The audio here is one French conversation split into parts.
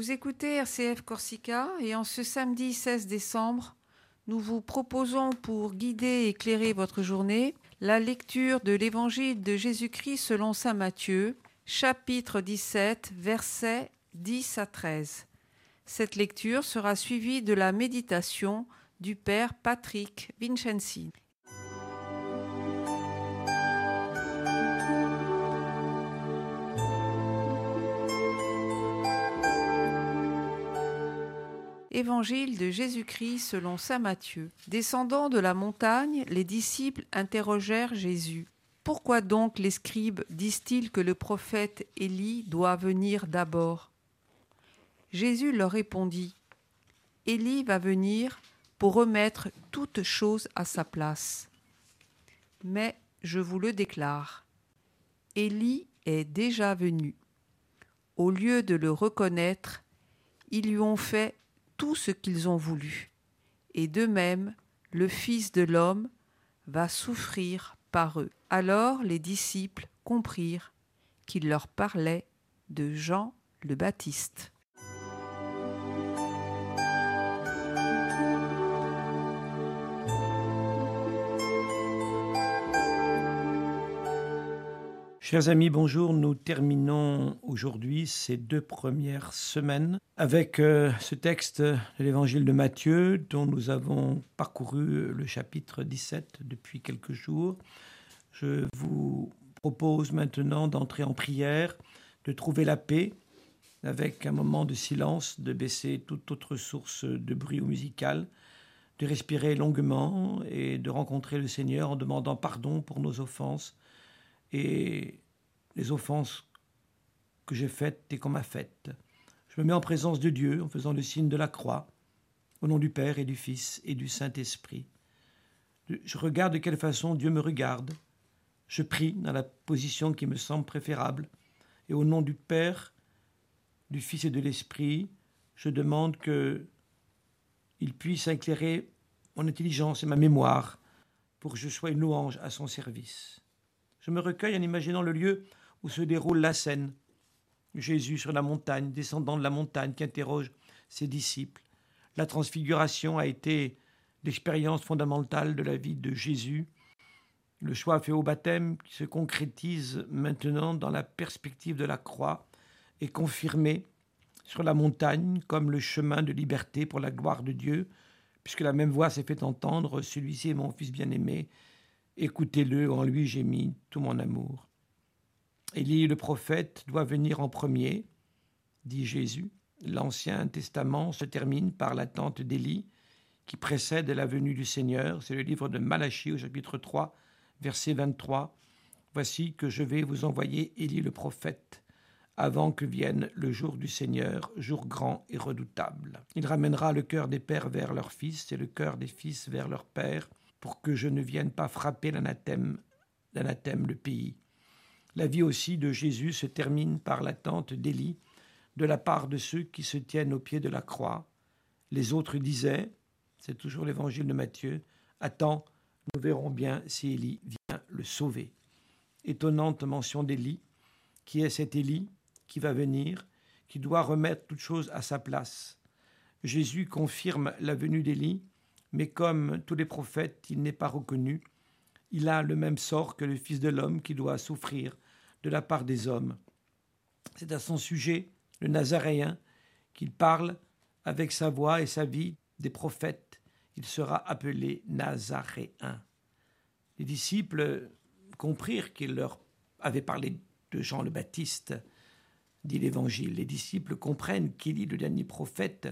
Vous écoutez RCF Corsica et en ce samedi 16 décembre, nous vous proposons pour guider et éclairer votre journée la lecture de l'Évangile de Jésus-Christ selon Saint Matthieu, chapitre 17, versets 10 à 13. Cette lecture sera suivie de la méditation du Père Patrick Vincenzi. Évangile de Jésus-Christ selon Saint Matthieu. Descendant de la montagne, les disciples interrogèrent Jésus. Pourquoi donc les scribes disent-ils que le prophète Élie doit venir d'abord? Jésus leur répondit Élie va venir pour remettre toute chose à sa place. Mais je vous le déclare, Élie est déjà venu. Au lieu de le reconnaître, ils lui ont fait tout ce qu'ils ont voulu. Et de même, le Fils de l'homme va souffrir par eux. Alors les disciples comprirent qu'il leur parlait de Jean le Baptiste. Chers amis, bonjour. Nous terminons aujourd'hui ces deux premières semaines avec euh, ce texte de l'évangile de Matthieu dont nous avons parcouru le chapitre 17 depuis quelques jours. Je vous propose maintenant d'entrer en prière, de trouver la paix avec un moment de silence, de baisser toute autre source de bruit ou musical, de respirer longuement et de rencontrer le Seigneur en demandant pardon pour nos offenses et les offenses que j'ai faites et qu'on m'a faites. Je me mets en présence de Dieu en faisant le signe de la croix, au nom du Père et du Fils et du Saint-Esprit. Je regarde de quelle façon Dieu me regarde. Je prie dans la position qui me semble préférable. Et au nom du Père, du Fils et de l'Esprit, je demande que il puisse éclairer mon intelligence et ma mémoire pour que je sois une louange à son service. Je me recueille en imaginant le lieu où se déroule la scène. Jésus sur la montagne, descendant de la montagne, qui interroge ses disciples. La transfiguration a été l'expérience fondamentale de la vie de Jésus. Le choix fait au baptême, qui se concrétise maintenant dans la perspective de la croix, est confirmé sur la montagne comme le chemin de liberté pour la gloire de Dieu, puisque la même voix s'est fait entendre, celui-ci est mon Fils bien-aimé, Écoutez-le, en lui j'ai mis tout mon amour. Élie le prophète doit venir en premier, dit Jésus. L'Ancien Testament se termine par l'attente d'Élie qui précède la venue du Seigneur. C'est le livre de Malachie au chapitre 3, verset 23. Voici que je vais vous envoyer Élie le prophète avant que vienne le jour du Seigneur, jour grand et redoutable. Il ramènera le cœur des pères vers leurs fils et le cœur des fils vers leurs pères pour que je ne vienne pas frapper l'anathème, l'anathème le pays. La vie aussi de Jésus se termine par l'attente d'Élie de la part de ceux qui se tiennent au pied de la croix. Les autres disaient, c'est toujours l'évangile de Matthieu, Attends, nous verrons bien si Élie vient le sauver. Étonnante mention d'Élie. Qui est cet Élie qui va venir, qui doit remettre toute chose à sa place Jésus confirme la venue d'Élie mais comme tous les prophètes, il n'est pas reconnu. Il a le même sort que le Fils de l'homme qui doit souffrir de la part des hommes. C'est à son sujet, le Nazaréen, qu'il parle avec sa voix et sa vie des prophètes. Il sera appelé Nazaréen. Les disciples comprirent qu'il leur avait parlé de Jean le Baptiste, dit l'Évangile. Les disciples comprennent qu'il est le dernier prophète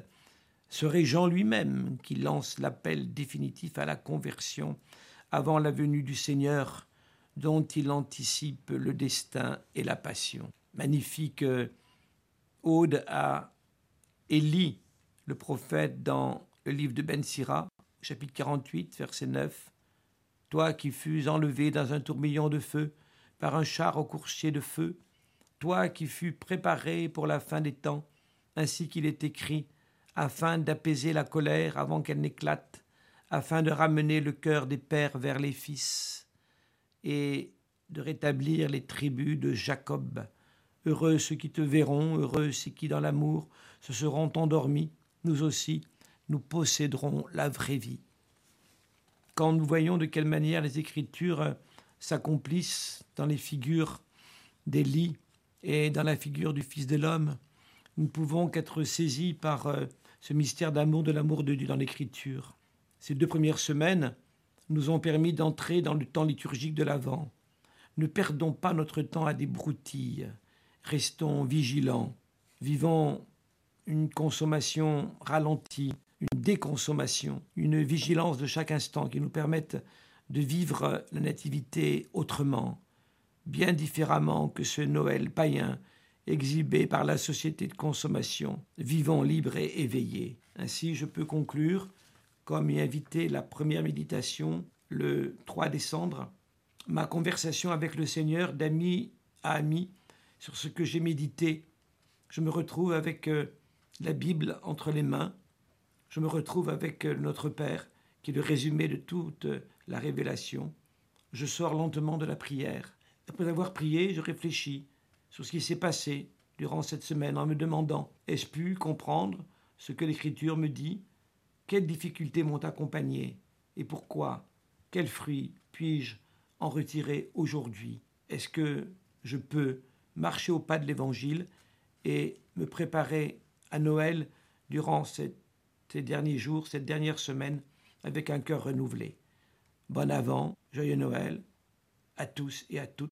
serait Jean lui-même qui lance l'appel définitif à la conversion avant la venue du Seigneur dont il anticipe le destin et la passion. Magnifique euh, ode à Élie, le prophète, dans le livre de Ben Sira, chapitre 48, verset 9. Toi qui fus enlevé dans un tourbillon de feu par un char au coursier de feu, toi qui fus préparé pour la fin des temps, ainsi qu'il est écrit, afin d'apaiser la colère avant qu'elle n'éclate, afin de ramener le cœur des pères vers les fils, et de rétablir les tribus de Jacob. Heureux ceux qui te verront, heureux ceux qui dans l'amour se seront endormis. Nous aussi, nous posséderons la vraie vie. Quand nous voyons de quelle manière les Écritures s'accomplissent dans les figures d'Élie et dans la figure du Fils de l'homme, nous ne pouvons qu'être saisis par euh, ce mystère d'amour de l'amour de Dieu dans l'Écriture. Ces deux premières semaines nous ont permis d'entrer dans le temps liturgique de l'Avent. Ne perdons pas notre temps à des broutilles. Restons vigilants. Vivons une consommation ralentie, une déconsommation, une vigilance de chaque instant qui nous permette de vivre la nativité autrement, bien différemment que ce Noël païen exhibé par la société de consommation. Vivons libres et éveillés. Ainsi, je peux conclure, comme y invité la première méditation le 3 décembre, ma conversation avec le Seigneur d'ami à ami sur ce que j'ai médité. Je me retrouve avec euh, la Bible entre les mains. Je me retrouve avec euh, notre Père, qui est le résumé de toute euh, la révélation. Je sors lentement de la prière. Après avoir prié, je réfléchis sur ce qui s'est passé durant cette semaine en me demandant ai-je pu comprendre ce que l'Écriture me dit? Quelles difficultés m'ont accompagné? Et pourquoi? Quels fruits puis-je en retirer aujourd'hui? Est-ce que je peux marcher au pas de l'Évangile et me préparer à Noël durant ces derniers jours, cette dernière semaine, avec un cœur renouvelé? Bon avant, joyeux Noël à tous et à toutes.